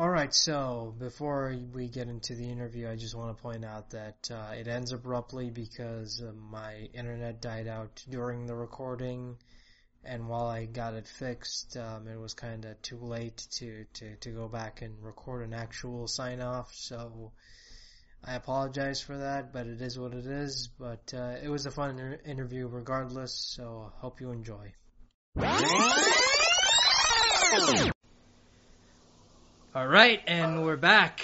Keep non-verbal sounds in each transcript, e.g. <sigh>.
All right, so before we get into the interview, I just want to point out that uh, it ends abruptly because uh, my internet died out during the recording, and while I got it fixed, um, it was kind of too late to, to, to go back and record an actual sign off. So I apologize for that, but it is what it is. But uh, it was a fun inter- interview regardless, so hope you enjoy. All right, and we're back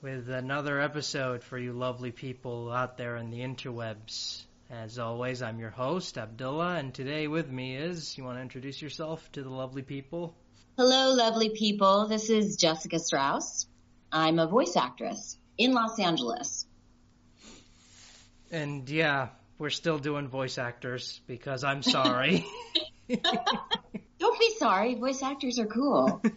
with another episode for you lovely people out there in the interwebs. As always, I'm your host, Abdullah, and today with me is, you want to introduce yourself to the lovely people? Hello, lovely people. This is Jessica Strauss. I'm a voice actress in Los Angeles. And yeah, we're still doing voice actors because I'm sorry. <laughs> Don't be sorry. Voice actors are cool. <laughs>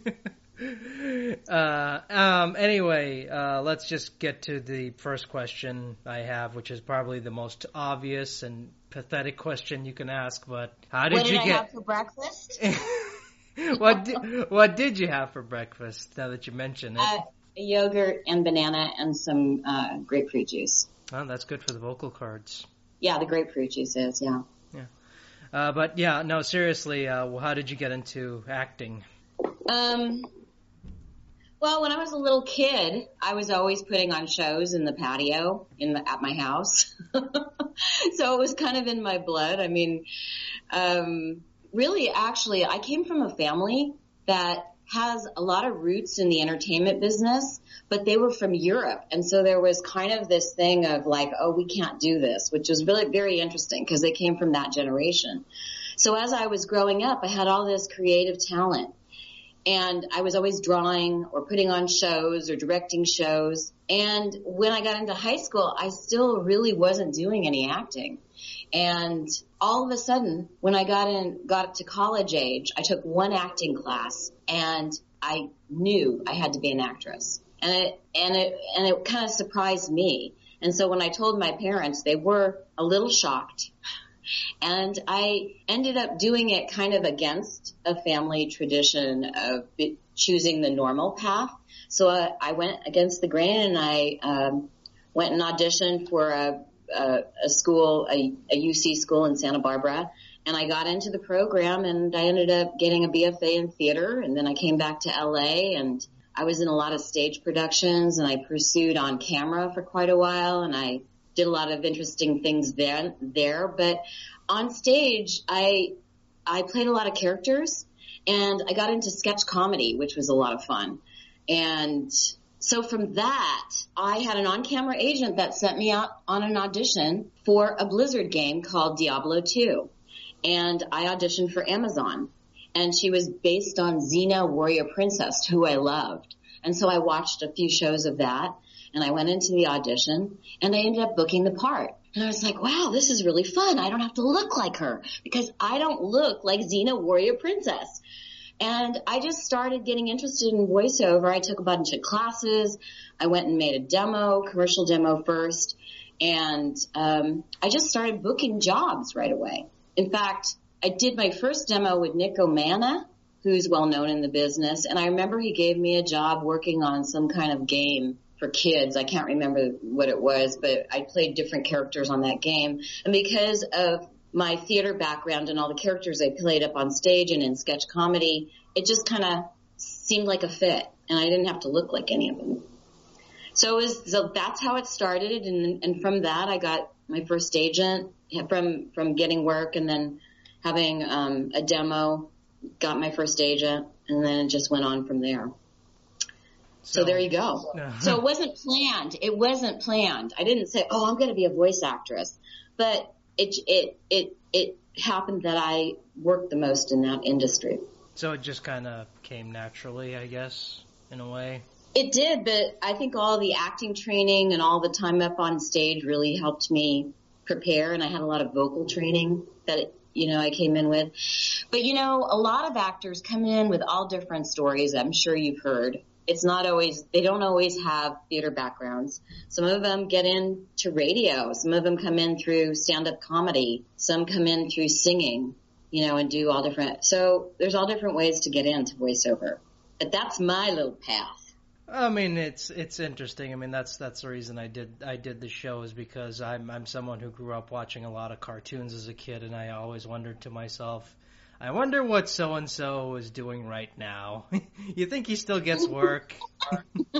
uh, um, anyway, uh, let's just get to the first question I have, which is probably the most obvious and pathetic question you can ask. But how did, you what did you I get? have for breakfast? <laughs> what did, what did you have for breakfast? Now that you mention it, Uh, yogurt and banana and some uh, grapefruit juice. oh, that's good for the vocal cords. Yeah, the grapefruit juice is. Yeah. Uh, but yeah, no, seriously, uh, how did you get into acting? Um. Well, when I was a little kid, I was always putting on shows in the patio in the, at my house. <laughs> so it was kind of in my blood. I mean, um, really, actually, I came from a family that has a lot of roots in the entertainment business, but they were from Europe. And so there was kind of this thing of like, oh, we can't do this, which was really very interesting because they came from that generation. So as I was growing up, I had all this creative talent and I was always drawing or putting on shows or directing shows. And when I got into high school, I still really wasn't doing any acting. And all of a sudden, when I got in, got to college age, I took one acting class and I knew I had to be an actress. And it, and it, and it kind of surprised me. And so when I told my parents, they were a little shocked. And I ended up doing it kind of against a family tradition of choosing the normal path. So I, I went against the grain and I um, went and auditioned for a, a, a school, a, a UC school in Santa Barbara. And I got into the program and I ended up getting a BFA in theater. And then I came back to LA and I was in a lot of stage productions and I pursued on camera for quite a while and I did a lot of interesting things then there. But on stage, I I played a lot of characters, and I got into sketch comedy, which was a lot of fun. And so from that, I had an on-camera agent that sent me out on an audition for a Blizzard game called Diablo 2, and I auditioned for Amazon. And she was based on Xena Warrior Princess, who I loved. And so I watched a few shows of that and I went into the audition and I ended up booking the part. And I was like, wow, this is really fun. I don't have to look like her because I don't look like Xena Warrior Princess. And I just started getting interested in voiceover. I took a bunch of classes. I went and made a demo, commercial demo first. And, um, I just started booking jobs right away. In fact, I did my first demo with Nick Omana, who's well known in the business. And I remember he gave me a job working on some kind of game for kids. I can't remember what it was, but I played different characters on that game. And because of my theater background and all the characters I played up on stage and in sketch comedy, it just kind of seemed like a fit and I didn't have to look like any of them. So was, so that's how it started. And, and from that, I got my first agent from, from getting work and then having, um, a demo, got my first agent and then it just went on from there. So, there you go. Uh-huh. so it wasn't planned. It wasn't planned. I didn't say, "Oh, I'm going to be a voice actress," but it it it it happened that I worked the most in that industry. So it just kind of came naturally, I guess, in a way. It did, but I think all the acting training and all the time up on stage really helped me prepare, and I had a lot of vocal training that you know I came in with. But you know, a lot of actors come in with all different stories. I'm sure you've heard it's not always, they don't always have theater backgrounds. Some of them get into radio. Some of them come in through stand-up comedy. Some come in through singing, you know, and do all different, so there's all different ways to get into voiceover. But that's my little path. I mean, it's it's interesting. I mean, that's that's the reason I did I did the show is because I'm I'm someone who grew up watching a lot of cartoons as a kid, and I always wondered to myself, I wonder what so and so is doing right now. <laughs> you think he still gets work? <laughs>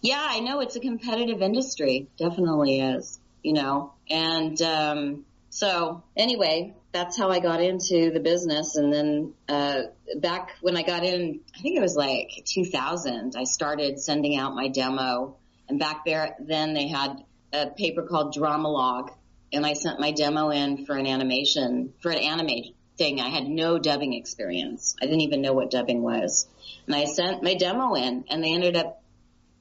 yeah, I know it's a competitive industry. Definitely is. You know, and um, so anyway, that's how I got into the business. And then uh, back when I got in, I think it was like 2000, I started sending out my demo. And back there, then they had a paper called Drama-Logue, and I sent my demo in for an animation for an anime thing. I had no dubbing experience. I didn't even know what dubbing was, and I sent my demo in, and they ended up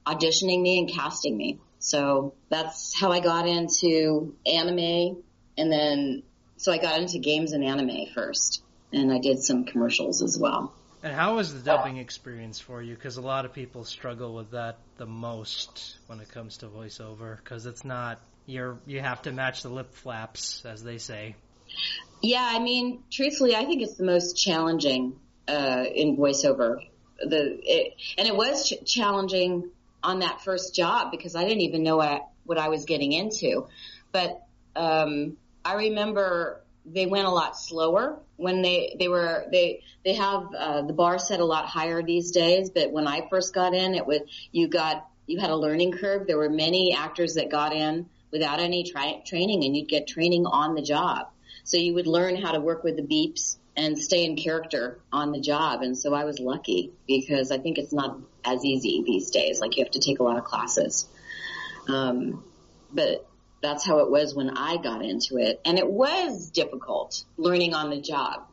auditioning me and casting me. So that's how I got into anime, and then so I got into games and anime first, and I did some commercials as well. And how was the dubbing experience for you? Because a lot of people struggle with that the most when it comes to voiceover, because it's not you're you have to match the lip flaps, as they say. Yeah, I mean, truthfully, I think it's the most challenging uh, in voiceover. The it, and it was ch- challenging on that first job because I didn't even know what, what I was getting into. But um, I remember they went a lot slower when they they were they they have uh, the bar set a lot higher these days. But when I first got in, it was you got you had a learning curve. There were many actors that got in without any tri- training, and you'd get training on the job. So you would learn how to work with the beeps and stay in character on the job. And so I was lucky because I think it's not as easy these days. Like you have to take a lot of classes. Um, but that's how it was when I got into it. And it was difficult learning on the job.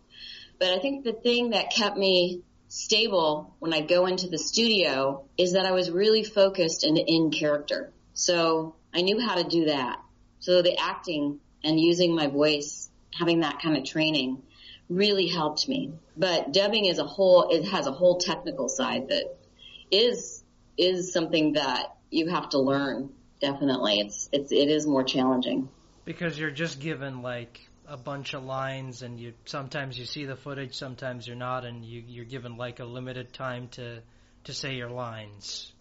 But I think the thing that kept me stable when I go into the studio is that I was really focused and in character. So I knew how to do that. So the acting and using my voice, having that kind of training really helped me. But dubbing is a whole, it has a whole technical side that is, is something that you have to learn definitely. It's it's it is more challenging because you're just given like a bunch of lines, and you sometimes you see the footage, sometimes you're not, and you you're given like a limited time to to say your lines.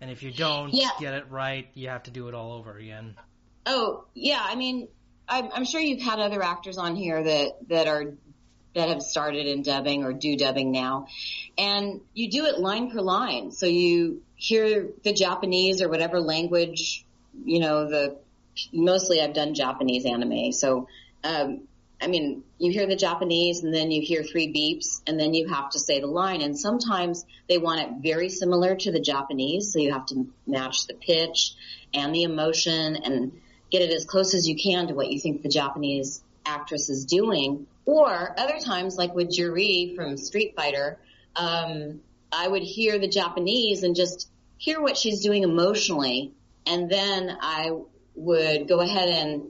And if you don't yeah. get it right, you have to do it all over again. Oh yeah, I mean, I'm, I'm sure you've had other actors on here that that are that have started in dubbing or do dubbing now. And you do it line per line. So you hear the Japanese or whatever language you know, the, mostly I've done Japanese anime. So, um, I mean, you hear the Japanese and then you hear three beeps and then you have to say the line. And sometimes they want it very similar to the Japanese. So you have to match the pitch and the emotion and get it as close as you can to what you think the Japanese actress is doing. Or other times, like with Juri from Street Fighter, um, I would hear the Japanese and just hear what she's doing emotionally and then I would go ahead and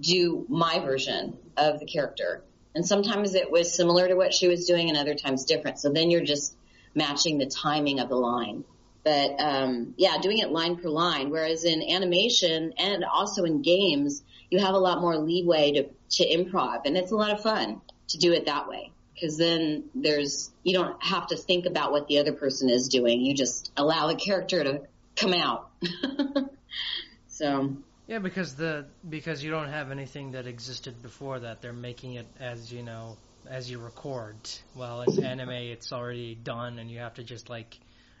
do my version of the character. And sometimes it was similar to what she was doing and other times different. So then you're just matching the timing of the line. But um, yeah, doing it line per line. Whereas in animation and also in games, you have a lot more leeway to, to improv, and it's a lot of fun to do it that way. Because then there's you don't have to think about what the other person is doing. You just allow the character to come out. <laughs> so yeah, because the because you don't have anything that existed before that. They're making it as you know as you record. Well, in anime, it's already done, and you have to just like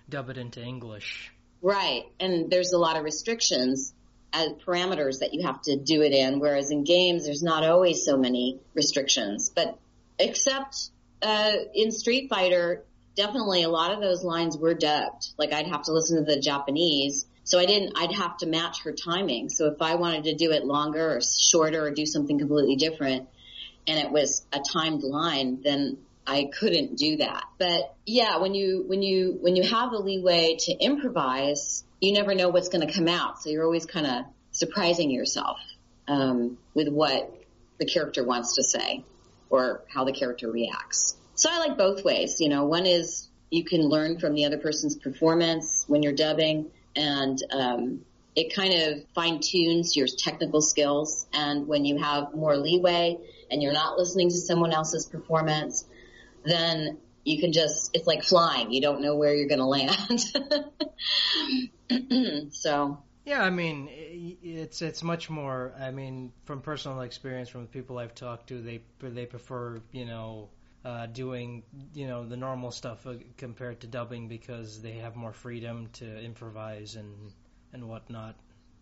dub it into English. Right, and there's a lot of restrictions as parameters that you have to do it in. Whereas in games, there's not always so many restrictions. But except uh, in Street Fighter, definitely a lot of those lines were dubbed. Like I'd have to listen to the Japanese. So I didn't, I'd have to match her timing. So if I wanted to do it longer or shorter or do something completely different and it was a timed line, then I couldn't do that. But yeah, when you, when you, when you have the leeway to improvise, you never know what's going to come out. So you're always kind of surprising yourself, um, with what the character wants to say or how the character reacts. So I like both ways. You know, one is you can learn from the other person's performance when you're dubbing and, um, it kind of fine tunes your technical skills. And when you have more leeway and you're not listening to someone else's performance, then you can just, it's like flying. You don't know where you're going to land. <laughs> so. Yeah, I mean, it's it's much more. I mean, from personal experience, from the people I've talked to, they they prefer you know uh, doing you know the normal stuff uh, compared to dubbing because they have more freedom to improvise and and whatnot.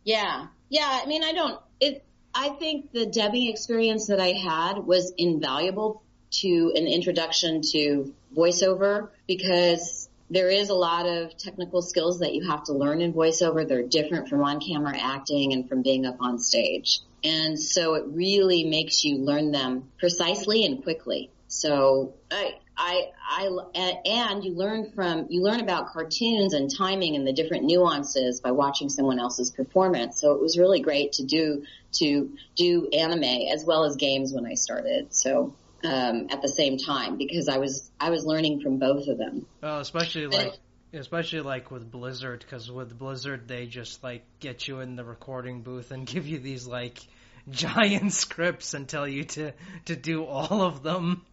Yeah, yeah. I mean, I don't. It. I think the dubbing experience that I had was invaluable to an introduction to voiceover because there is a lot of technical skills that you have to learn in voiceover. They're different from on-camera acting and from being up on stage. And so it really makes you learn them precisely and quickly. So I, I, I, and you learn from, you learn about cartoons and timing and the different nuances by watching someone else's performance. So it was really great to do, to do anime as well as games when I started. So um, at the same time because I was I was learning from both of them. Well, especially like especially like with Blizzard because with Blizzard they just like get you in the recording booth and <laughs> give you these like <laughs> giant scripts and tell you to to do all of them.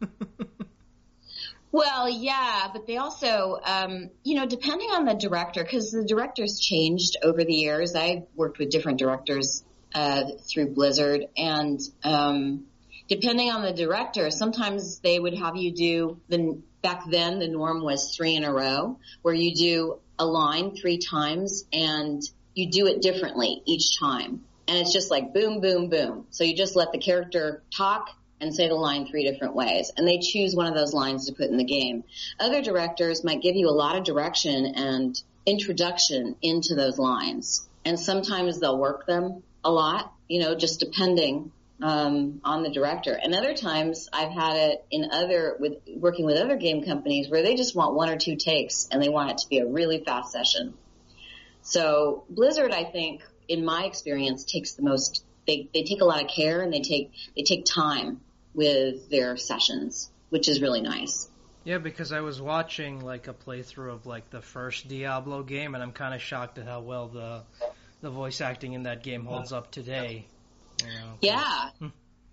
<laughs> well, yeah, but they also, um, you know, depending on the director, because the directors changed over the years. I worked with different directors uh, through Blizzard, and um, depending on the director, sometimes they would have you do the, back then the norm was three in a row where you do a line three times and you do it differently each time. And it's just like boom, boom, boom. So you just let the character talk and say the line three different ways. And they choose one of those lines to put in the game. Other directors might give you a lot of direction and introduction into those lines. And sometimes they'll work them a lot, you know, just depending um, on the director. And other times I've had it in other with working with other game companies where they just want one or two takes and they want it to be a really fast session. So Blizzard, I think, in my experience, takes the most. They they take a lot of care and they take they take time with their sessions, which is really nice. Yeah, because I was watching like a playthrough of like the first Diablo game, and I'm kind of shocked at how well the the voice acting in that game holds up today. You know, yeah. Hmm.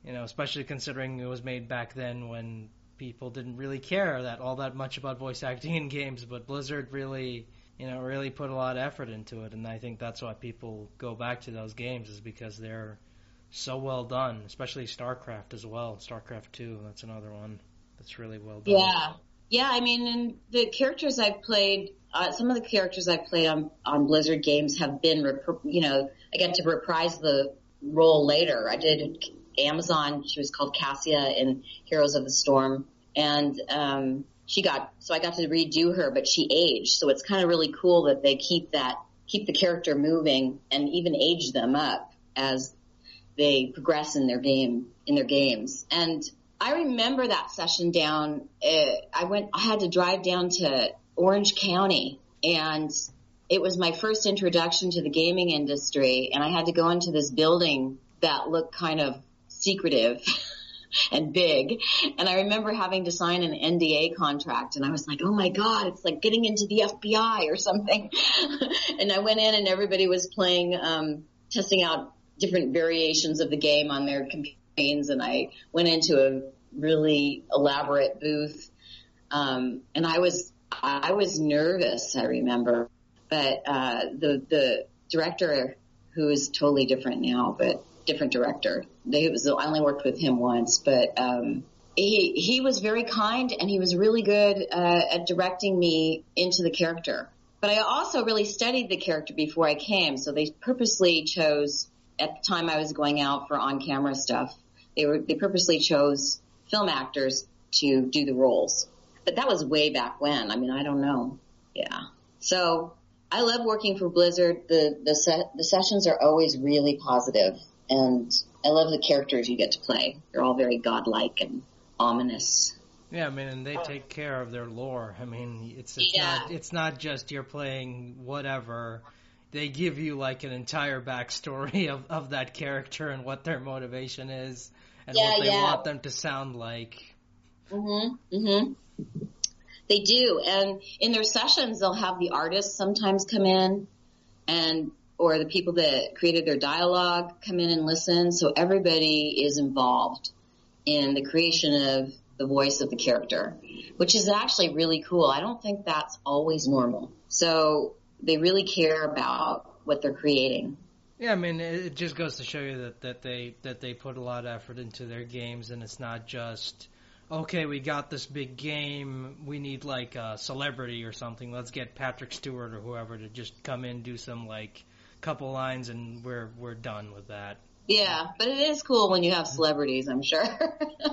You know, especially considering it was made back then when people didn't really care that all that much about voice acting in games, but Blizzard really, you know, really put a lot of effort into it, and I think that's why people go back to those games is because they're so well done, especially StarCraft as well. StarCraft 2, that's another one that's really well done. Yeah. Yeah, I mean, and the characters I've played, uh, some of the characters I've played on on Blizzard games have been, rep- you know, I get to reprise the role later. I did Amazon. She was called Cassia in Heroes of the Storm, and um, she got so I got to redo her, but she aged. So it's kind of really cool that they keep that keep the character moving and even age them up as they progress in their game in their games. And I remember that session down. Uh, I went. I had to drive down to Orange County and it was my first introduction to the gaming industry and I had to go into this building that looked kind of secretive <laughs> and big. And I remember having to sign an NDA contract and I was like, oh my God, it's like getting into the FBI or something. <laughs> and I went in and everybody was playing, um, testing out different variations of the game on their companions and I went into a really elaborate booth. Um, and I was, I was nervous, I remember but uh, the the director who is totally different now, but different director. They was I only worked with him once, but um, he he was very kind and he was really good uh, at directing me into the character. But I also really studied the character before I came, so they purposely chose at the time I was going out for on camera stuff. They were they purposely chose film actors to do the roles. But that was way back when. I mean, I don't know. Yeah. So I love working for Blizzard. The the set the sessions are always really positive, and I love the characters you get to play. They're all very godlike and ominous. Yeah, I mean, and they take care of their lore. I mean, it's it's yeah. not it's not just you're playing whatever. They give you like an entire backstory <laughs> of of that character and what their motivation is and yeah, what they yeah. want them to sound like. Mhm. Mhm. They do. And in their sessions, they'll have the artists sometimes come in and, or the people that created their dialogue come in and listen. So everybody is involved in the creation of the voice of the character, which is actually really cool. I don't think that's always normal. So they really care about what they're creating. Yeah, I mean, it just goes to show you that, that they that they put a lot of effort into their games, and it's not just okay, we got this big game, we need like a celebrity or something. Let's get Patrick Stewart or whoever to just come in, do some like couple lines, and we're we're done with that. Yeah, but it is cool when you have celebrities. I'm sure. <laughs>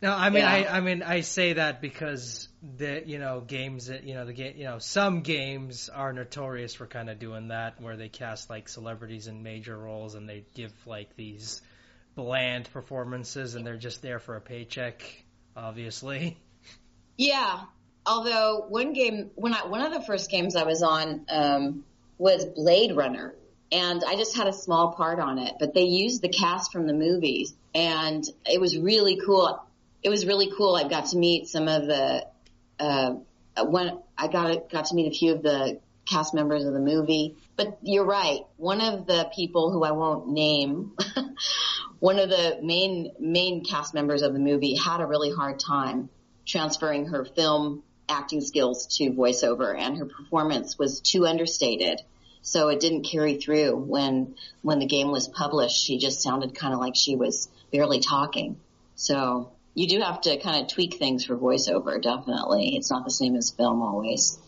no, I mean, yeah. I I mean, I say that because the you know games that you know the game you know some games are notorious for kind of doing that where they cast like celebrities in major roles and they give like these bland performances and they're just there for a paycheck, obviously. Yeah. Although one game, when I, one of the first games I was on, um, was Blade Runner and I just had a small part on it, but they used the cast from the movies and it was really cool. It was really cool. I got to meet some of the, uh, when I got, got to meet a few of the cast members of the movie. But you're right. One of the people who I won't name <laughs> one of the main main cast members of the movie had a really hard time transferring her film acting skills to voiceover and her performance was too understated. So it didn't carry through when when the game was published. She just sounded kind of like she was barely talking. So you do have to kind of tweak things for voiceover definitely. It's not the same as film always.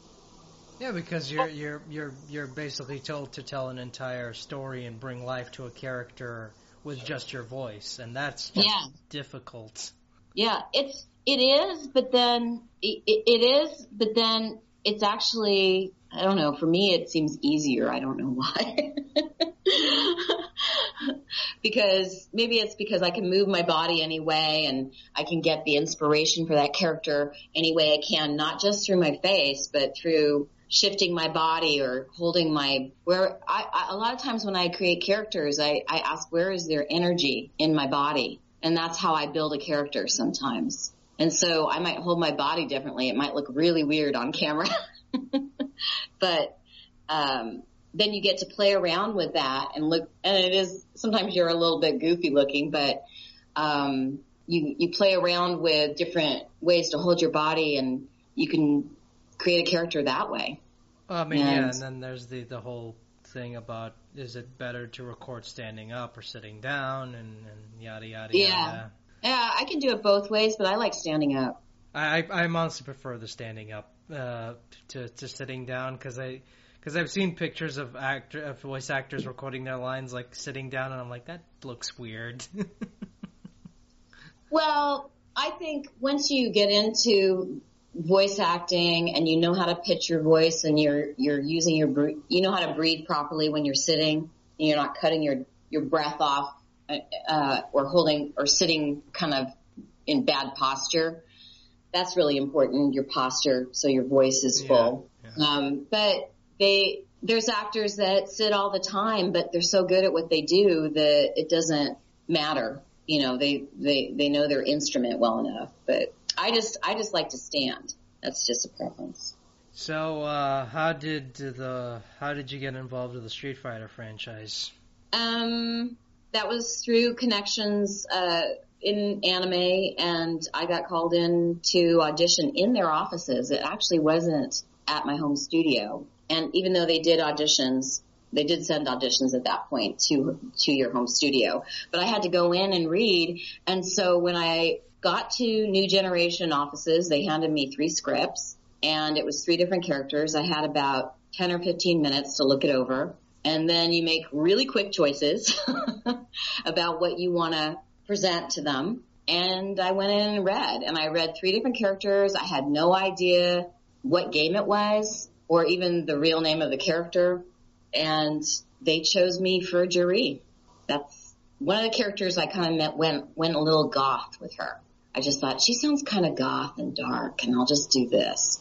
Yeah, because you're you're you're you're basically told to tell an entire story and bring life to a character with just your voice, and that's yeah. difficult. Yeah, it's it is, but then it, it is, but then it's actually I don't know. For me, it seems easier. I don't know why. <laughs> because maybe it's because I can move my body anyway and I can get the inspiration for that character any way I can, not just through my face, but through shifting my body or holding my where I, I a lot of times when I create characters I, I ask where is their energy in my body and that's how I build a character sometimes and so I might hold my body differently it might look really weird on camera <laughs> but um, then you get to play around with that and look and it is sometimes you're a little bit goofy looking but um, you you play around with different ways to hold your body and you can create a character that way. Well, I mean, and, yeah, and then there's the the whole thing about is it better to record standing up or sitting down, and, and yada yada yeah. yada. Yeah, I can do it both ways, but I like standing up. I I honestly prefer the standing up uh, to to sitting down because I because I've seen pictures of actor of voice actors recording their lines like sitting down, and I'm like that looks weird. <laughs> well, I think once you get into voice acting and you know how to pitch your voice and you're you're using your you know how to breathe properly when you're sitting and you're not cutting your your breath off uh, or holding or sitting kind of in bad posture. That's really important. Your posture so your voice is full. Yeah, yeah. Um, but they there's actors that sit all the time, but they're so good at what they do that it doesn't matter. You know, they they they know their instrument well enough, but I just I just like to stand. That's just a preference. So, uh, how did the how did you get involved with the Street Fighter franchise? Um, that was through connections uh, in anime, and I got called in to audition in their offices. It actually wasn't at my home studio, and even though they did auditions, they did send auditions at that point to to your home studio. But I had to go in and read, and so when I got to New Generation offices. They handed me three scripts and it was three different characters. I had about 10 or 15 minutes to look it over. And then you make really quick choices <laughs> about what you want to present to them. And I went in and read and I read three different characters. I had no idea what game it was or even the real name of the character. And they chose me for a Juri. That's one of the characters I kind of met went, went a little goth with her. I just thought she sounds kind of goth and dark and I'll just do this.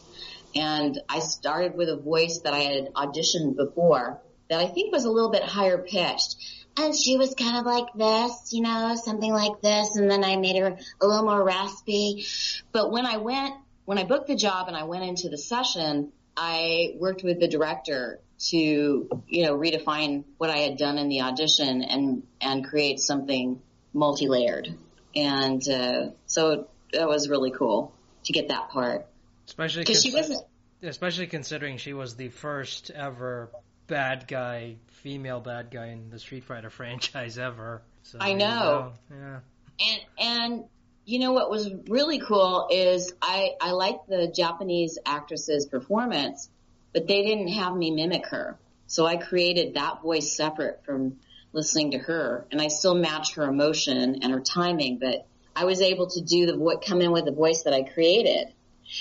And I started with a voice that I had auditioned before that I think was a little bit higher pitched. And she was kind of like this, you know, something like this. And then I made her a little more raspy. But when I went, when I booked the job and I went into the session, I worked with the director to, you know, redefine what I had done in the audition and, and create something multi-layered and uh, so that was really cool to get that part. Especially because she wasn't. Especially considering she was the first ever bad guy, female bad guy in the Street Fighter <laughs> franchise ever. So, I know. You know. Yeah. And and you know what was really cool is I I liked the Japanese actress's performance, but they didn't have me mimic her. So I created that voice separate from listening to her, and I still match her emotion and her timing, but I was able to do the voice, come in with the voice that I created.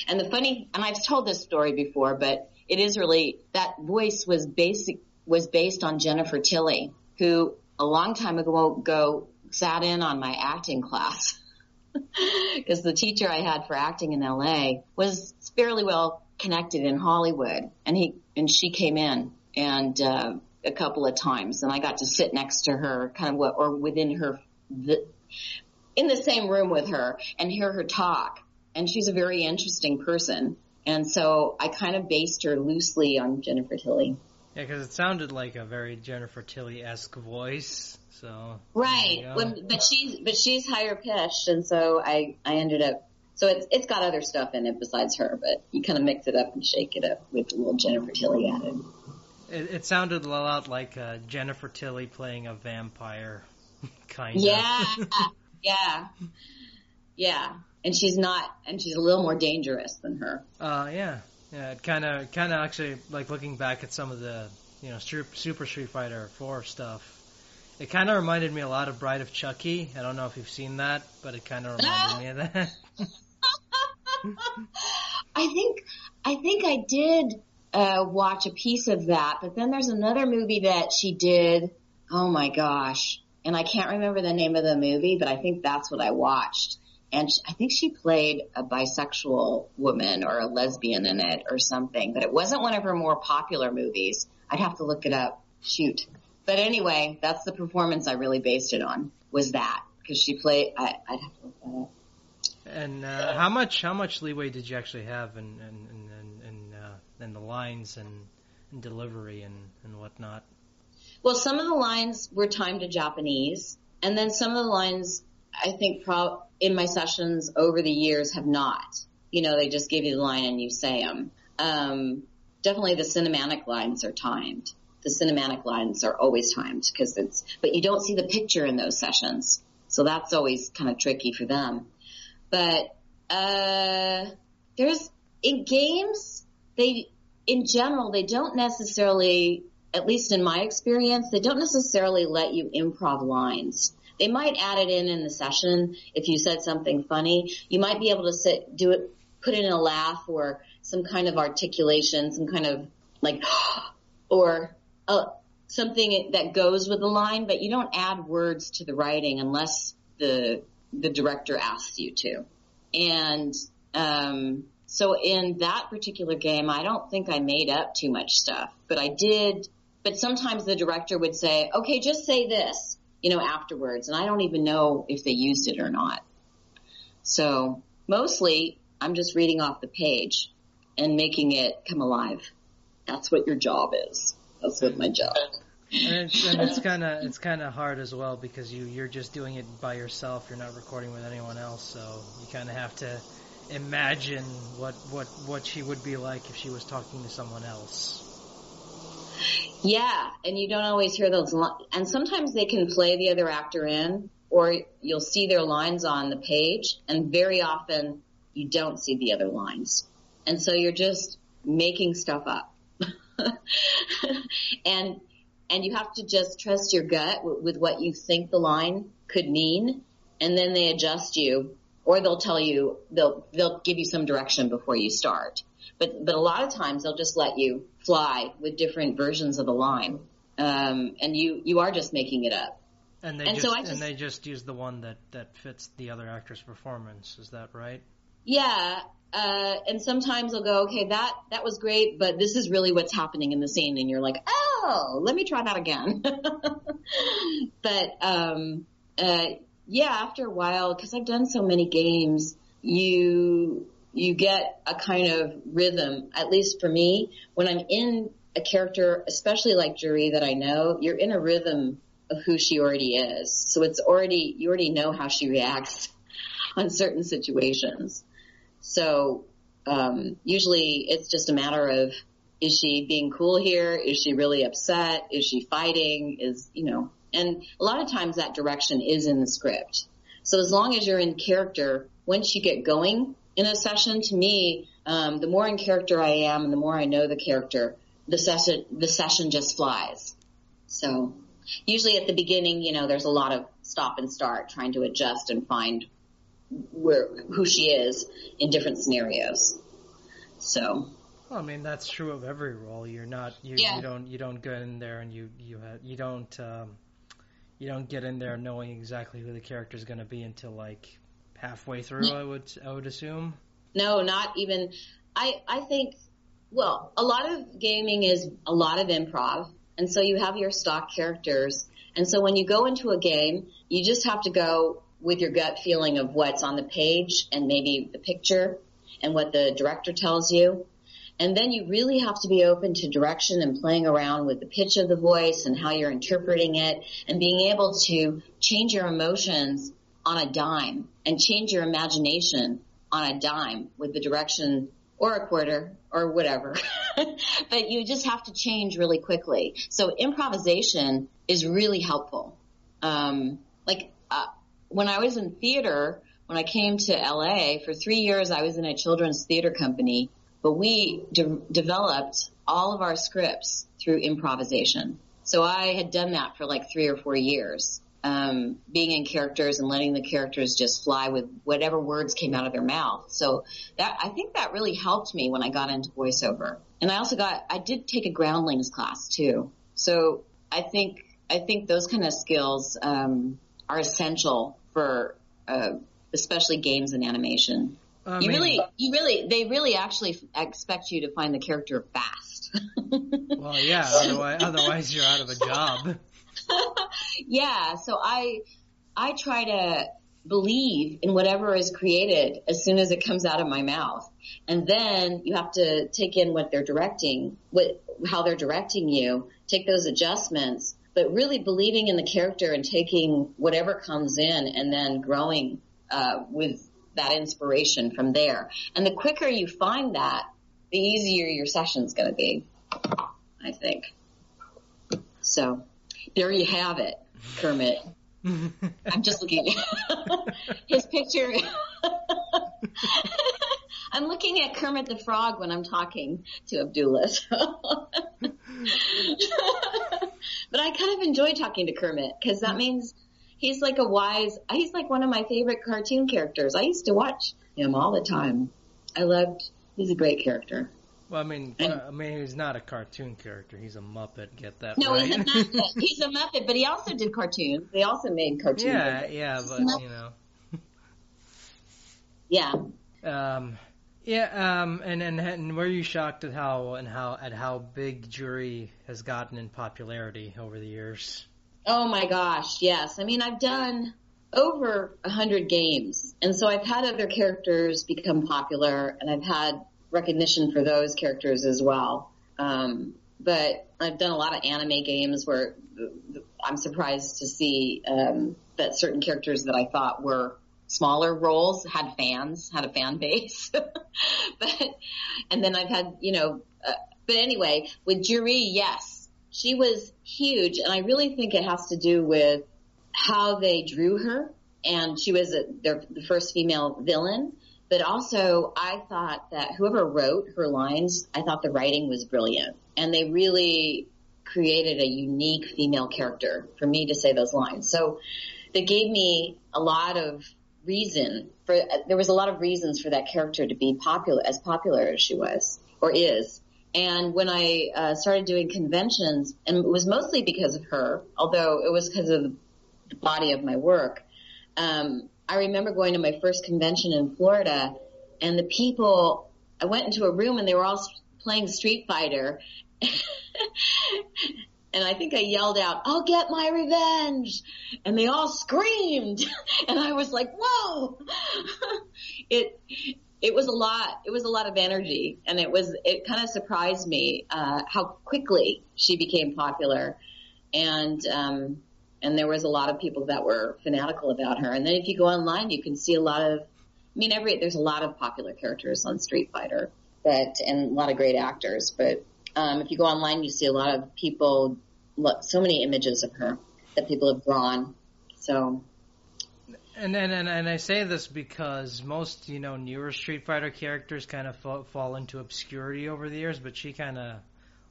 And the funny, and I've told this story before, but it is really that voice was basic was based on Jennifer Tilly, who a long time ago, ago sat in on my acting class <laughs> because the teacher I had for acting in LA was fairly well connected in Hollywood, and he and she came in and uh, a couple of times, and I got to sit next to her, kind of what or within her the, in the same room with her and hear her talk. And she's a very interesting person. And so I kind of based her loosely on Jennifer Tilly. Yeah, because it sounded like a very Jennifer Tilly-esque voice. So right, when, but she's but she's higher pitched, and so I I ended up. So it's it's got other stuff in it besides her, but you kind of mix it up and shake it up with a little Jennifer Tilly added. It, it sounded a lot like uh, Jennifer Tilly playing a vampire, <laughs> kind of. Yeah, yeah, yeah. And she's not, and she's a little more dangerous than her. Uh, yeah, yeah. It kind of, kind of actually, like looking back at some of the, you know, Super Street Fighter 4 stuff. It kind of reminded me a lot of Bride of Chucky. I don't know if you've seen that, but it kind of reminded me of that. <laughs> I think, I think I did uh, watch a piece of that, but then there's another movie that she did. Oh my gosh. And I can't remember the name of the movie, but I think that's what I watched. And she, I think she played a bisexual woman or a lesbian in it or something, but it wasn't one of her more popular movies. I'd have to look it up. Shoot. But anyway, that's the performance I really based it on was that because she played, I, would have to look that up. And uh, how much how much leeway did you actually have in in, in, in uh, and the lines and, and delivery and, and whatnot? Well, some of the lines were timed to Japanese, and then some of the lines I think pro- in my sessions over the years have not. You know, they just give you the line and you say them. Um, definitely the cinematic lines are timed. The cinematic lines are always timed because it's, but you don't see the picture in those sessions. So that's always kind of tricky for them. But, uh, there's, in games, they, in general, they don't necessarily, at least in my experience, they don't necessarily let you improv lines. They might add it in in the session if you said something funny. You might be able to sit, do it, put in a laugh or some kind of articulation, some kind of like, <gasps> or uh, something that goes with the line, but you don't add words to the writing unless the the director asks you to. And um, so in that particular game, I don't think I made up too much stuff, but I did. But sometimes the director would say, "Okay, just say this," you know, afterwards, and I don't even know if they used it or not. So mostly, I'm just reading off the page and making it come alive. That's what your job is. That's what my job. And it's, kind of it's kind of hard as well because you you're just doing it by yourself. You're not recording with anyone else, so you kind of have to imagine what what what she would be like if she was talking to someone else. Yeah, and you don't always hear those li- and sometimes they can play the other actor in or you'll see their lines on the page and very often you don't see the other lines. And so you're just making stuff up. <laughs> and and you have to just trust your gut w- with what you think the line could mean and then they adjust you or they'll tell you they'll they'll give you some direction before you start. But but a lot of times they'll just let you fly with different versions of the line, um, and you you are just making it up. And they and just, so just, and they just use the one that that fits the other actor's performance. Is that right? Yeah. Uh, and sometimes they'll go, okay, that, that was great, but this is really what's happening in the scene. And you're like, oh, let me try that again. <laughs> but, um, uh, yeah, after a while, cause I've done so many games, you, you get a kind of rhythm, at least for me, when I'm in a character, especially like Juri that I know, you're in a rhythm of who she already is. So it's already, you already know how she reacts <laughs> on certain situations. So, um, usually it's just a matter of, is she being cool here? Is she really upset? Is she fighting? Is, you know, and a lot of times that direction is in the script. So as long as you're in character, once you get going in a session, to me, um, the more in character I am and the more I know the character, the session, the session just flies. So usually at the beginning, you know, there's a lot of stop and start trying to adjust and find where, who she is in different scenarios. So. Well, I mean that's true of every role. You're not you, Yeah. you don't you don't go in there and you you ha you don't um, you don't get in there knowing exactly who the character is going to be until like halfway through. I would I would assume. No, not even. I I think. Well, a lot of gaming is a lot of improv, and so you have your stock characters, and so when you go into a game, you just have to go with your gut feeling of what's on the page and maybe the picture and what the director tells you. And then you really have to be open to direction and playing around with the pitch of the voice and how you're interpreting it and being able to change your emotions on a dime and change your imagination on a dime with the direction or a quarter or whatever. <laughs> but you just have to change really quickly. So improvisation is really helpful. Um, like, uh, when I was in theater, when I came to LA for three years, I was in a children's theater company, but we de- developed all of our scripts through improvisation. So I had done that for like three or four years, um, being in characters and letting the characters just fly with whatever words came out of their mouth. So that I think that really helped me when I got into voiceover. And I also got I did take a groundlings class too. So I think I think those kind of skills um, are essential for uh, especially games and animation. I you mean, really, you really, they really actually f- expect you to find the character fast. <laughs> Well, yeah. Otherwise, otherwise you're out of a job. <laughs> yeah, so I, I try to believe in whatever is created as soon as it comes out of my mouth. And then you have to take in what they're directing, what, how they're directing you, take those adjustments, but really believing in the character and taking whatever comes in and then growing, uh, with that inspiration from there. And the quicker you find that, the easier your session's gonna be, I think. So, there you have it, Kermit. I'm just looking at <laughs> his picture. <laughs> I'm looking at Kermit the Frog when I'm talking to Abdullah. so. <laughs> but I kind of enjoy talking to Kermit because that means he's like a wise, he's like one of my favorite cartoon characters. I used to watch him all the time. I loved, he's a great character. Well, I mean, And- I mean, he's not a cartoon character. He's a Muppet. Get that No, right? he's a Muppet. <laughs> He's a Muppet, but he also did cartoons. They also made cartoons. yeah, yeah, but you know. Yeah. Um, yeah, um, and, and and were you shocked at how and how at how big Juri has gotten in popularity over the years? Oh my gosh, yes. I mean, I've done over a hundred games, and so I've had other characters become popular, and I've had recognition for those characters as well. Um, but I've done a lot of anime games where I'm surprised to see um, that certain characters that I thought were smaller roles had fans, had a fan base. <laughs> but and then I've had, you know, uh, but anyway, with Juri, yes, she was huge, and I really think it has to do with how they drew her, and she was a, their, the first female villain. But also, I thought that whoever wrote her lines, I thought the writing was brilliant, and they really created a unique female character for me to say those lines. So they gave me a lot of reason for there was a lot of reasons for that character to be popular as popular as she was or is and when i uh, started doing conventions and it was mostly because of her although it was because of the body of my work um, i remember going to my first convention in florida and the people i went into a room and they were all playing street fighter <laughs> and I think I yelled out, I'll get my revenge. And they all screamed. <laughs> And I was like, whoa. <laughs> it, it was a lot, it was a lot of energy. And it was, it kind of surprised me, uh, how quickly she became popular. And, um, and there was a lot of people that were fanatical about her. And then if you go online, you can see a lot of, I mean, every there's a lot of popular characters on Street Fighter, but and a lot of great actors. But um, if you go online, you see a lot of people, so many images of her that people have drawn. So and, and and and I say this because most you know newer Street Fighter characters kind of fall, fall into obscurity over the years, but she kind of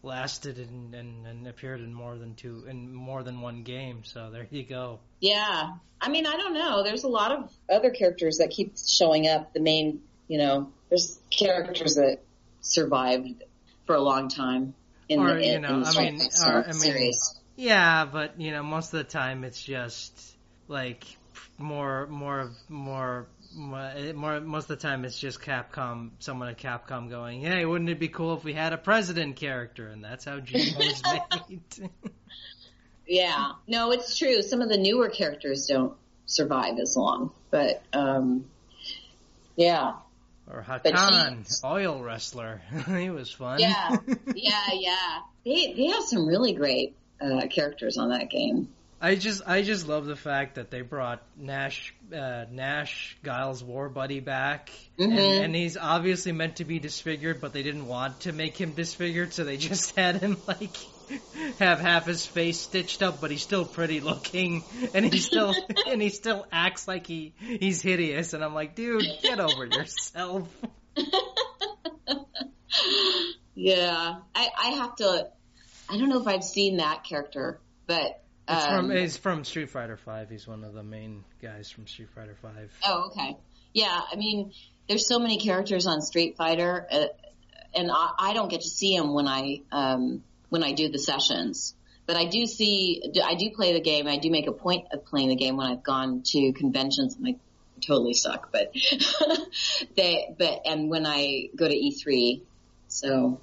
lasted and, and, and appeared in more than two in more than one game. So there you go. Yeah, I mean I don't know. There's a lot of other characters that keep showing up. The main, you know, there's characters that survived for a long time in or, the you know, in, I mean, or, I mean, series. Yeah, but you know, most of the time it's just like more, more, more, more. Most of the time, it's just Capcom, someone at Capcom going, "Hey, wouldn't it be cool if we had a president character?" And that's how Gene <laughs> was made. yeah, no, it's true. Some of the newer characters don't survive as long, but um, yeah. Or Hakan, oil wrestler. <laughs> he was fun. Yeah, <laughs> yeah, yeah. They they have some really great uh, characters on that game. I just I just love the fact that they brought Nash uh, Nash Guile's war buddy back, mm-hmm. and, and, he's obviously meant to be disfigured, but they didn't want to make him disfigured, so they <laughs> just had him like have half his face stitched up, but he's still pretty looking, and he still <laughs> and he still acts like he he's hideous, and I'm like, dude, get over yourself. <laughs> yeah, I I have to. I don't know if I've seen that character, but it's um, from he's from Street Fighter Five. He's one of the main guys from Street Fighter Five. Oh, okay. Yeah, I mean, there's so many characters on Street Fighter, uh, and I, I, don't get to see them when I um, when I do the sessions. But I do see, I do play the game. I do make a point of playing the game when I've gone to conventions. And I totally suck, but <laughs> they, but and when I go to E3, so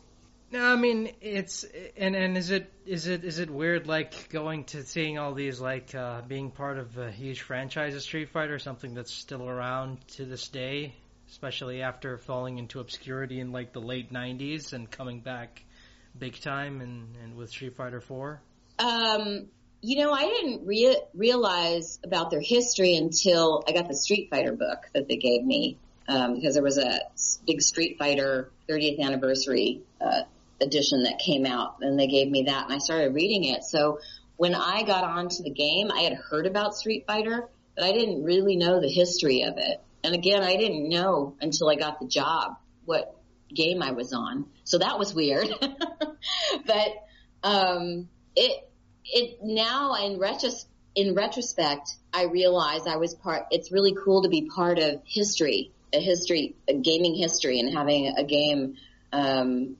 no, I mean it's and and is it is it is it weird like going to seeing all these like uh, being part of a huge franchise of Street Fighter, something that's still around to this day, especially after falling into obscurity in like the late '90s and coming back big time and and with Street Fighter Four. Um, you know, I didn't rea- realize about their history until I got the Street Fighter book that they gave me um, because there was a big Street Fighter 30th anniversary uh, edition that came out and they gave me that and I started reading it. So when I got onto the game, I had heard about Street Fighter, but I didn't really know the history of it. And again, I didn't know until I got the job what game I was on. So that was weird. <laughs> but um it it now in retros in retrospect, I realize I was part it's really cool to be part of history, a history, a gaming history and having a game um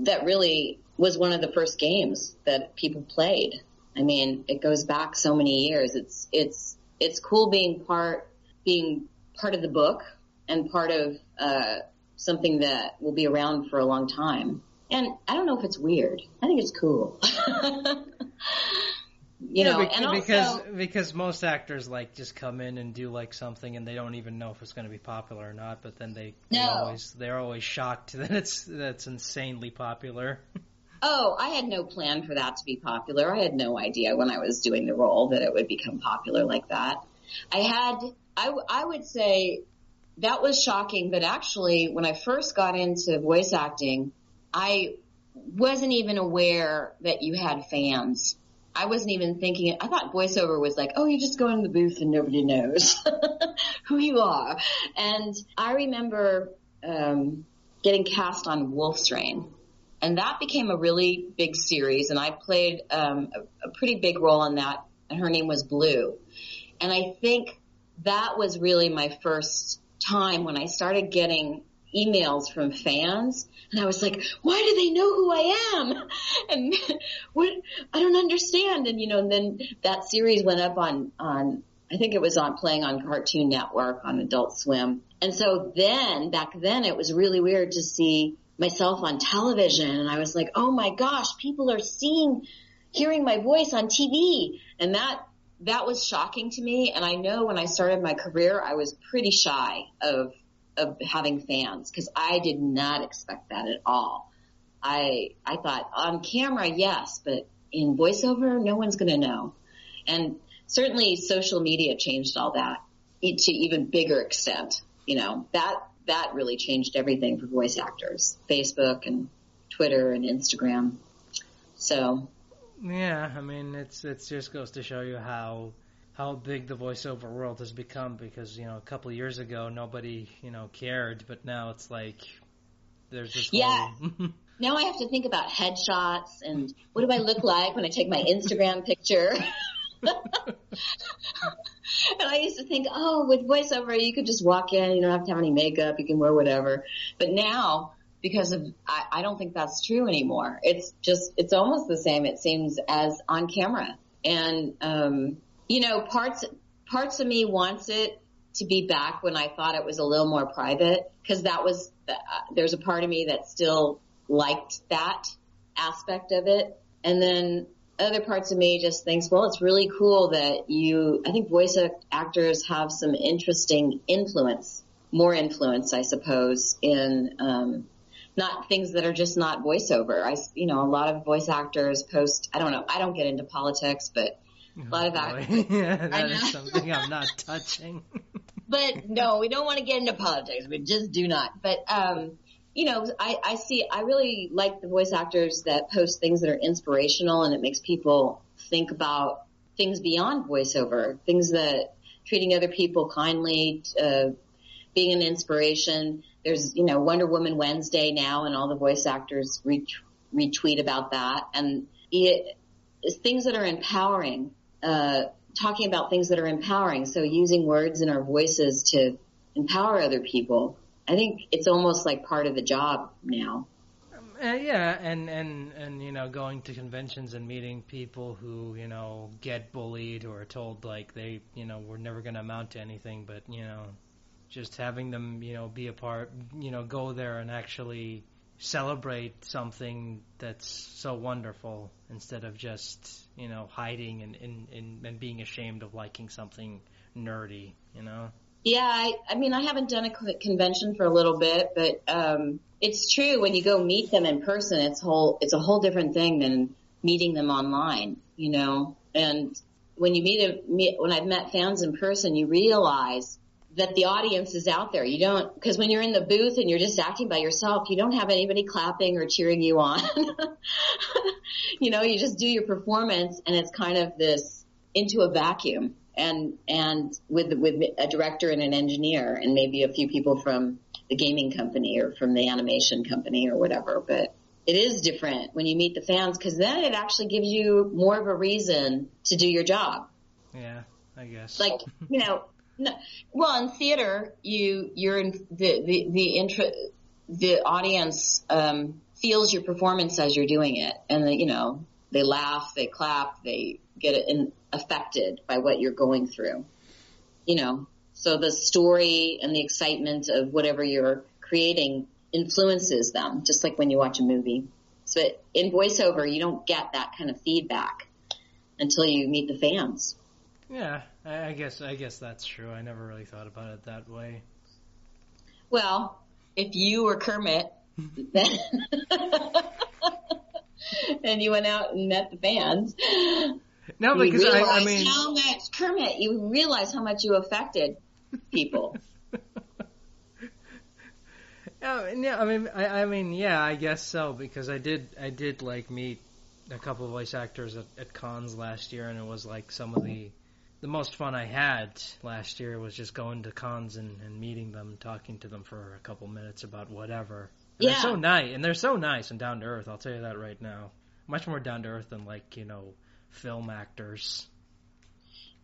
that really was one of the first games that people played. I mean, it goes back so many years. It's it's it's cool being part being part of the book and part of uh, something that will be around for a long time. And I don't know if it's weird. I think it's cool. <laughs> you yeah, know, because, and because because most actors like just come in and do like something and they don't even know if it's going to be popular or not, but then they, they no. always they're always shocked <laughs> that it's that's insanely popular. Oh, I had no plan for that to be popular. I had no idea when I was doing the role that it would become popular like that. I had, I, I would say that was shocking, but actually when I first got into voice acting, I wasn't even aware that you had fans I wasn't even thinking, it. I thought voiceover was like, oh, you just go in the booth and nobody knows <laughs> who you are. And I remember, um, getting cast on Wolf's Rain. And that became a really big series and I played, um, a, a pretty big role in that and her name was Blue. And I think that was really my first time when I started getting emails from fans and I was like, why do they know who I am? <laughs> And <laughs> what, I don't understand. And you know, and then that series went up on, on, I think it was on playing on Cartoon Network on Adult Swim. And so then, back then it was really weird to see myself on television and I was like, oh my gosh, people are seeing, hearing my voice on TV. And that, that was shocking to me. And I know when I started my career, I was pretty shy of of having fans because I did not expect that at all. I I thought on camera, yes, but in voiceover, no one's going to know. And certainly social media changed all that to even bigger extent. You know, that, that really changed everything for voice actors. Facebook and Twitter and Instagram. So. Yeah, I mean, it's, it just goes to show you how, how big the voiceover world has become because, you know, a couple of years ago nobody, you know, cared, but now it's like there's this Yeah. <laughs> <laughs> now I have to think about headshots and what do I look like when I take my Instagram picture? <laughs> and I used to think, oh, with voiceover, you could just walk in, you don't have to have any makeup, you can wear whatever. But now, because of, I, I don't think that's true anymore. It's just, it's almost the same, it seems, as on camera. And, um, you know, parts, parts of me wants it to be back when I thought it was a little more private, because that was, uh, there's a part of me that still liked that aspect of it. And then other parts of me just thinks, well, it's really cool that you, I think voice actors have some interesting influence, more influence, I suppose, in, um, not things that are just not voiceover. I, you know, a lot of voice actors post, I don't know, I don't get into politics, but a lot of actors. yeah, that is something I'm not <laughs> touching. but <laughs> no, we don't want to get into politics. We just do not. But, um, you know, I, I see, I really like the voice actors that post things that are inspirational and it makes people think about things beyond voiceover, things that treating other people kindly, uh, being an inspiration. There's, you know, Wonder Woman Wednesday now and all the voice actors retweet about that and it is things that are empowering, uh, talking about things that are empowering. So using words in our voices to empower other people I think it's almost like part of the job now. Uh, yeah, and and and you know, going to conventions and meeting people who you know get bullied or are told like they you know we're never going to amount to anything, but you know, just having them you know be a part, you know, go there and actually celebrate something that's so wonderful instead of just you know hiding and and and, and being ashamed of liking something nerdy, you know. Yeah, I, I mean, I haven't done a convention for a little bit, but um, it's true when you go meet them in person, it's whole, it's a whole different thing than meeting them online, you know. And when you meet, a, meet when I've met fans in person, you realize that the audience is out there. You don't, because when you're in the booth and you're just acting by yourself, you don't have anybody clapping or cheering you on. <laughs> you know, you just do your performance, and it's kind of this into a vacuum and and with with a director and an engineer and maybe a few people from the gaming company or from the animation company or whatever but it is different when you meet the fans because then it actually gives you more of a reason to do your job yeah i guess like you know no, well in theater you you're in the the the intro the audience um feels your performance as you're doing it and the, you know they laugh they clap they get in, affected by what you're going through. You know, so the story and the excitement of whatever you're creating influences them, just like when you watch a movie. So in voiceover, you don't get that kind of feedback until you meet the fans. Yeah, I guess I guess that's true. I never really thought about it that way. Well, if you were Kermit, then <laughs> and you went out and met the fans, no, because I, I mean, how much Kermit, you realize how much you affected people. <laughs> Oh, yeah, yeah, I mean, I, I mean, yeah, I guess so because I did, I did like meet a couple of voice actors at, at cons last year, and it was like some of the the most fun I had last year was just going to cons and, and meeting them, talking to them for a couple minutes about whatever. And yeah. They're so nice, and they're so nice and down to earth. I'll tell you that right now. Much more down to earth than like you know film actors.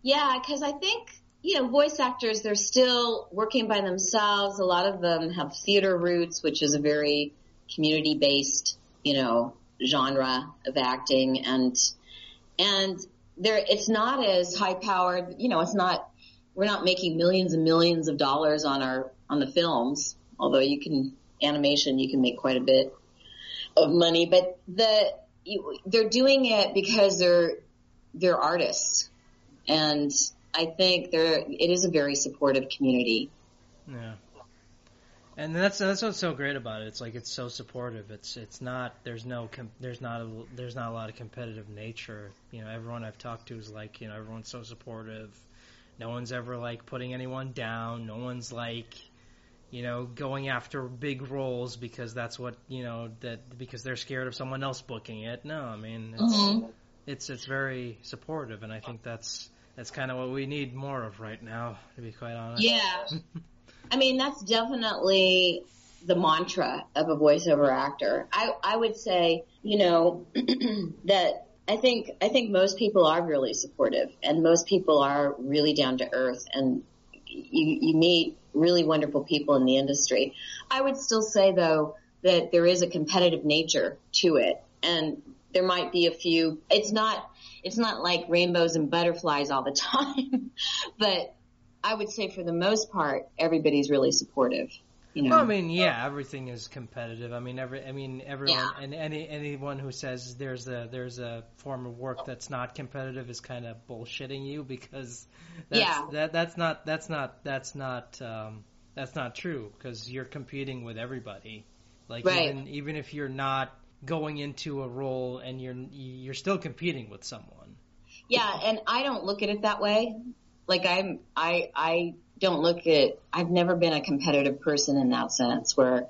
Yeah, because I think you know voice actors they're still working by themselves. A lot of them have theater roots, which is a very community based you know genre of acting, and and there it's not as high powered. You know, it's not we're not making millions and millions of dollars on our on the films. Although you can animation, you can make quite a bit of money, but the they're doing it because they're they're artists, and I think they're it is a very supportive community. Yeah. And that's that's what's so great about it. It's like it's so supportive. It's it's not there's no com- there's not a there's not a lot of competitive nature. You know, everyone I've talked to is like you know everyone's so supportive. No one's ever like putting anyone down. No one's like you know going after big roles because that's what you know that because they're scared of someone else booking it. No, I mean it's Mhm. it's it's very supportive, and I think that's that's kind of what we need more of right now. To be quite honest. Yeah. <laughs> I mean, that's definitely the mantra of a voiceover actor. I, I would say, you know, <clears throat> that I think, I think most people are really supportive and most people are really down to earth and you, you meet really wonderful people in the industry. I would still say though that there is a competitive nature to it and there might be a few, it's not, it's not like rainbows and butterflies all the <laughs> time, but I would say for the most part, everybody's really supportive. You know, Well, I mean, yeah, everything is competitive. I mean, every, I mean, everyone, Yeah. and any anyone who says there's a there's a form of work that's not competitive is kind of bullshitting you because that's, Yeah. that that's not that's not that's not um, that's not true because you're competing with everybody. Like Right. even even if you're not going into a role and you're you're still competing with someone. yeah, and I don't look at it that way. Like I'm, I, I don't look at, I've never been a competitive person in that sense where,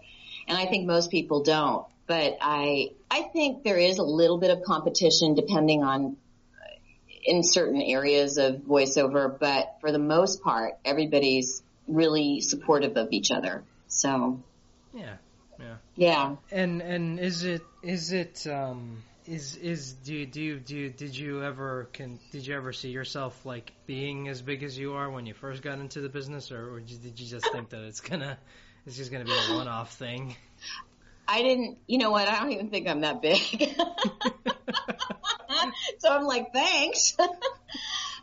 and I think most people don't, but I, I think there is a little bit of competition depending on, uh, in certain areas of voiceover, but for the most part, everybody's really supportive of each other. So, yeah, Yeah. yeah. And and is it is it um is is do you, do you, do you, did you ever can did you ever see yourself like being as big as you are when you first got into the business or, or did you just think that it's gonna it's just gonna be a one off thing? I didn't, you know what? I don't even think I'm that big. so I'm like, thanks.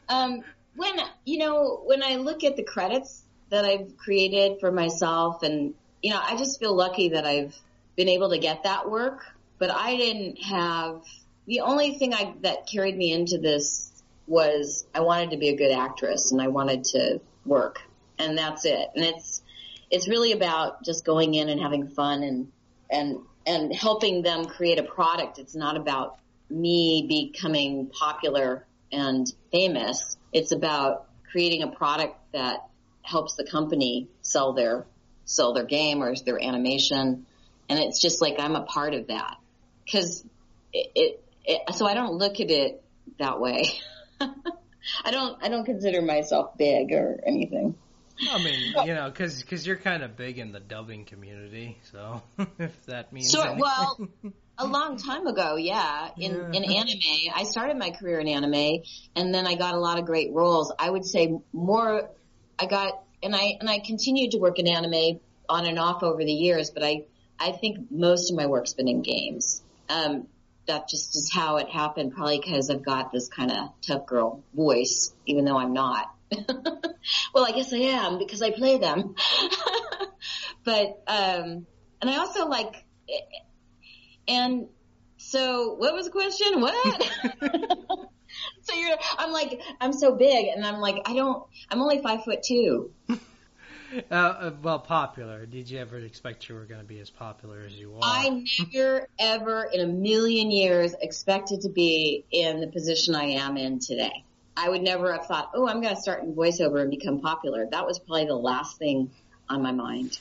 um, when, you know, when I look at the credits that I've created for myself and, you know, I just feel lucky that I've been able to get that work, but I didn't have, the only thing I, that carried me into this was I wanted to be a good actress and I wanted to work and that's it. And it's, it's really about just going in and having fun and, and, and helping them create a product. It's not about me becoming popular and famous. It's about creating a product that helps the company sell their, sell their game or their animation. And it's just like I'm a part of that. Cause it, it, it so I don't look at it that way. <laughs> I don't, I don't consider myself big or anything. I mean, you know, because cause you're kind of big in the dubbing community, so <laughs> if that means Sure. anything. Well, <laughs> a long time ago, yeah. In Yeah. in anime, I started my career in anime, and then I got a lot of great roles. I would say more. I got and I and I continued to work in anime on and off over the years, but I I think most of my work's been in games. Um, that just is how it happened. Probably because I've got this kind of tough girl voice, even though I'm not. <laughs> well, I guess I am because I play them. <laughs> but um, and I also like and so, what was the question? What? <laughs> so you're, I'm like, I'm so big, and I'm like, I don't, I'm only five foot two. <laughs> uh, uh, well, popular. Did you ever expect you were going to be as popular as you are? I never, ever in a million years expected to be in the position I am in today. I would never have thought, oh, I'm going to start in voiceover and become popular. That was probably the last thing on my mind.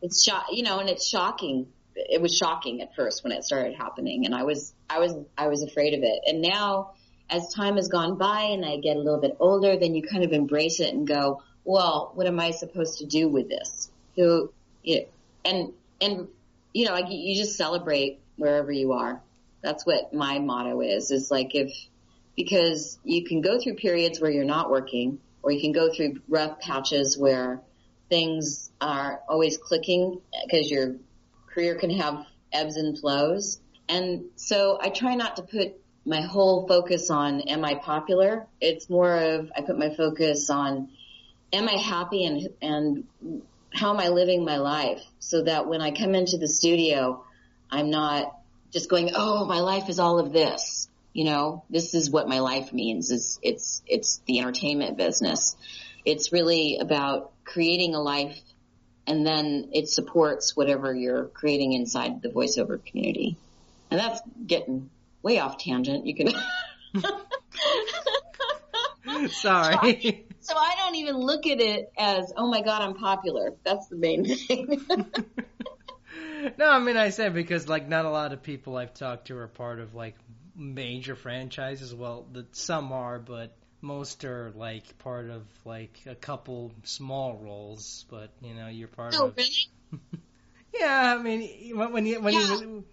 It's shock, you know, and it's shocking. It was shocking at first when it started happening, and I was, I was, I was afraid of it. And now, as time has gone by and I get a little bit older, then you kind of embrace it and go, well, what am I supposed to do with this? Who, you know, and and you know, like you just celebrate wherever you are. That's what my motto is. Is like if because you can go through periods where you're not working, or you can go through rough patches where things are always clicking because your career can have ebbs and flows. And so I try not to put my whole focus on am I popular? It's more of I put my focus on am I happy and and how am I living my life so that when I come into the studio, I'm not just going, oh, my life is all of this. You know, this is what my life means. Is it's it's the entertainment business. It's really about creating a life and then it supports whatever you're creating inside the voiceover community. And that's getting way off tangent. You can. <laughs> Sorry. So I don't even look at it as, oh my god, I'm popular. That's the main thing. <laughs> no, I mean I said because like not a lot of people I've talked to are part of like major franchises. Well, the, some are, but most are like part of like a couple small roles. But you know, you're part oh, of. really? <laughs> yeah, I mean when you when Yeah. you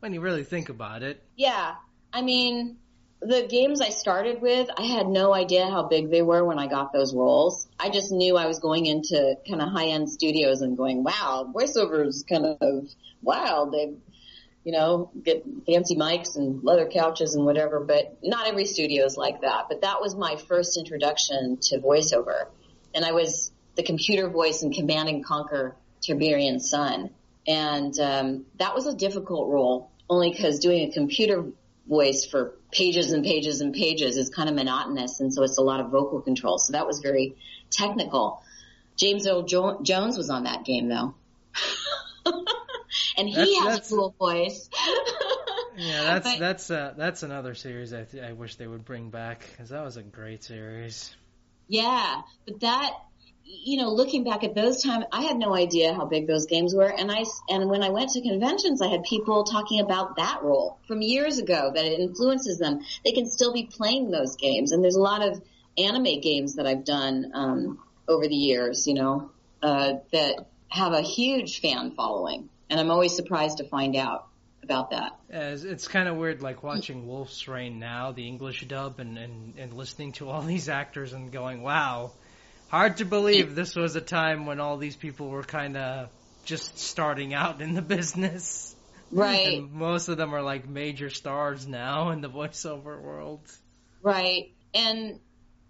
when you really think about it. Yeah. I mean, the games I started with, I had no idea how big they were when I got those roles. I just knew I was going into kind of high end studios and going, wow, voiceovers kind of wild. They, you know, get fancy mics and leather couches and whatever, but not every studio is like that. But that was my first introduction to voiceover. And I was the computer voice in Command and Conquer Tiberian Sun. And, um, that was a difficult role only because doing a computer voice for pages and pages and pages is kind of monotonous and so it's a lot of vocal control. So that was very technical. James Earl jo- Jones was on that game though. <laughs> and he That's- has that's- a cool voice. <laughs> Yeah, that's But- that's uh, that's another series I th- I wish they would bring back because that was a great series. Yeah, but that, you know, looking back at those times, I had no idea how big those games were. And I, and when I went to conventions, I had people talking about that role from years ago that it influences them. They can still be playing those games. And there's a lot of anime games that I've done, um, over the years, you know, uh, that have a huge fan following. And I'm always surprised to find out about that. It's, it's kind of weird, like watching Wolf's Rain now, the English dub, and, and, and listening to all <laughs> these actors and going, wow, hard to believe this was a time when all these people were kind of just starting out in the business. Right. And most of them are like major stars now in the voiceover world. Right. And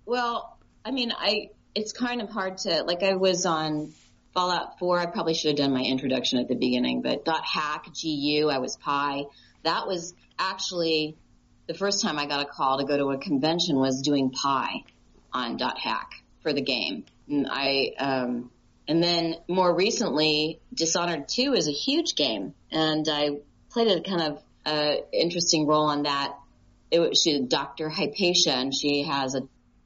well, I mean, I it's kind of hard to like I was on Fallout 4. I probably should have done my introduction at the beginning, but dot hack GU, I was Pi. That was actually the first time I got a call to go to a convention was doing Pi on dot hack for the game. And I um and then more recently Dishonored 2 is a huge game and I played a kind of uh interesting role on that it was she Dr. Hypatia and she has a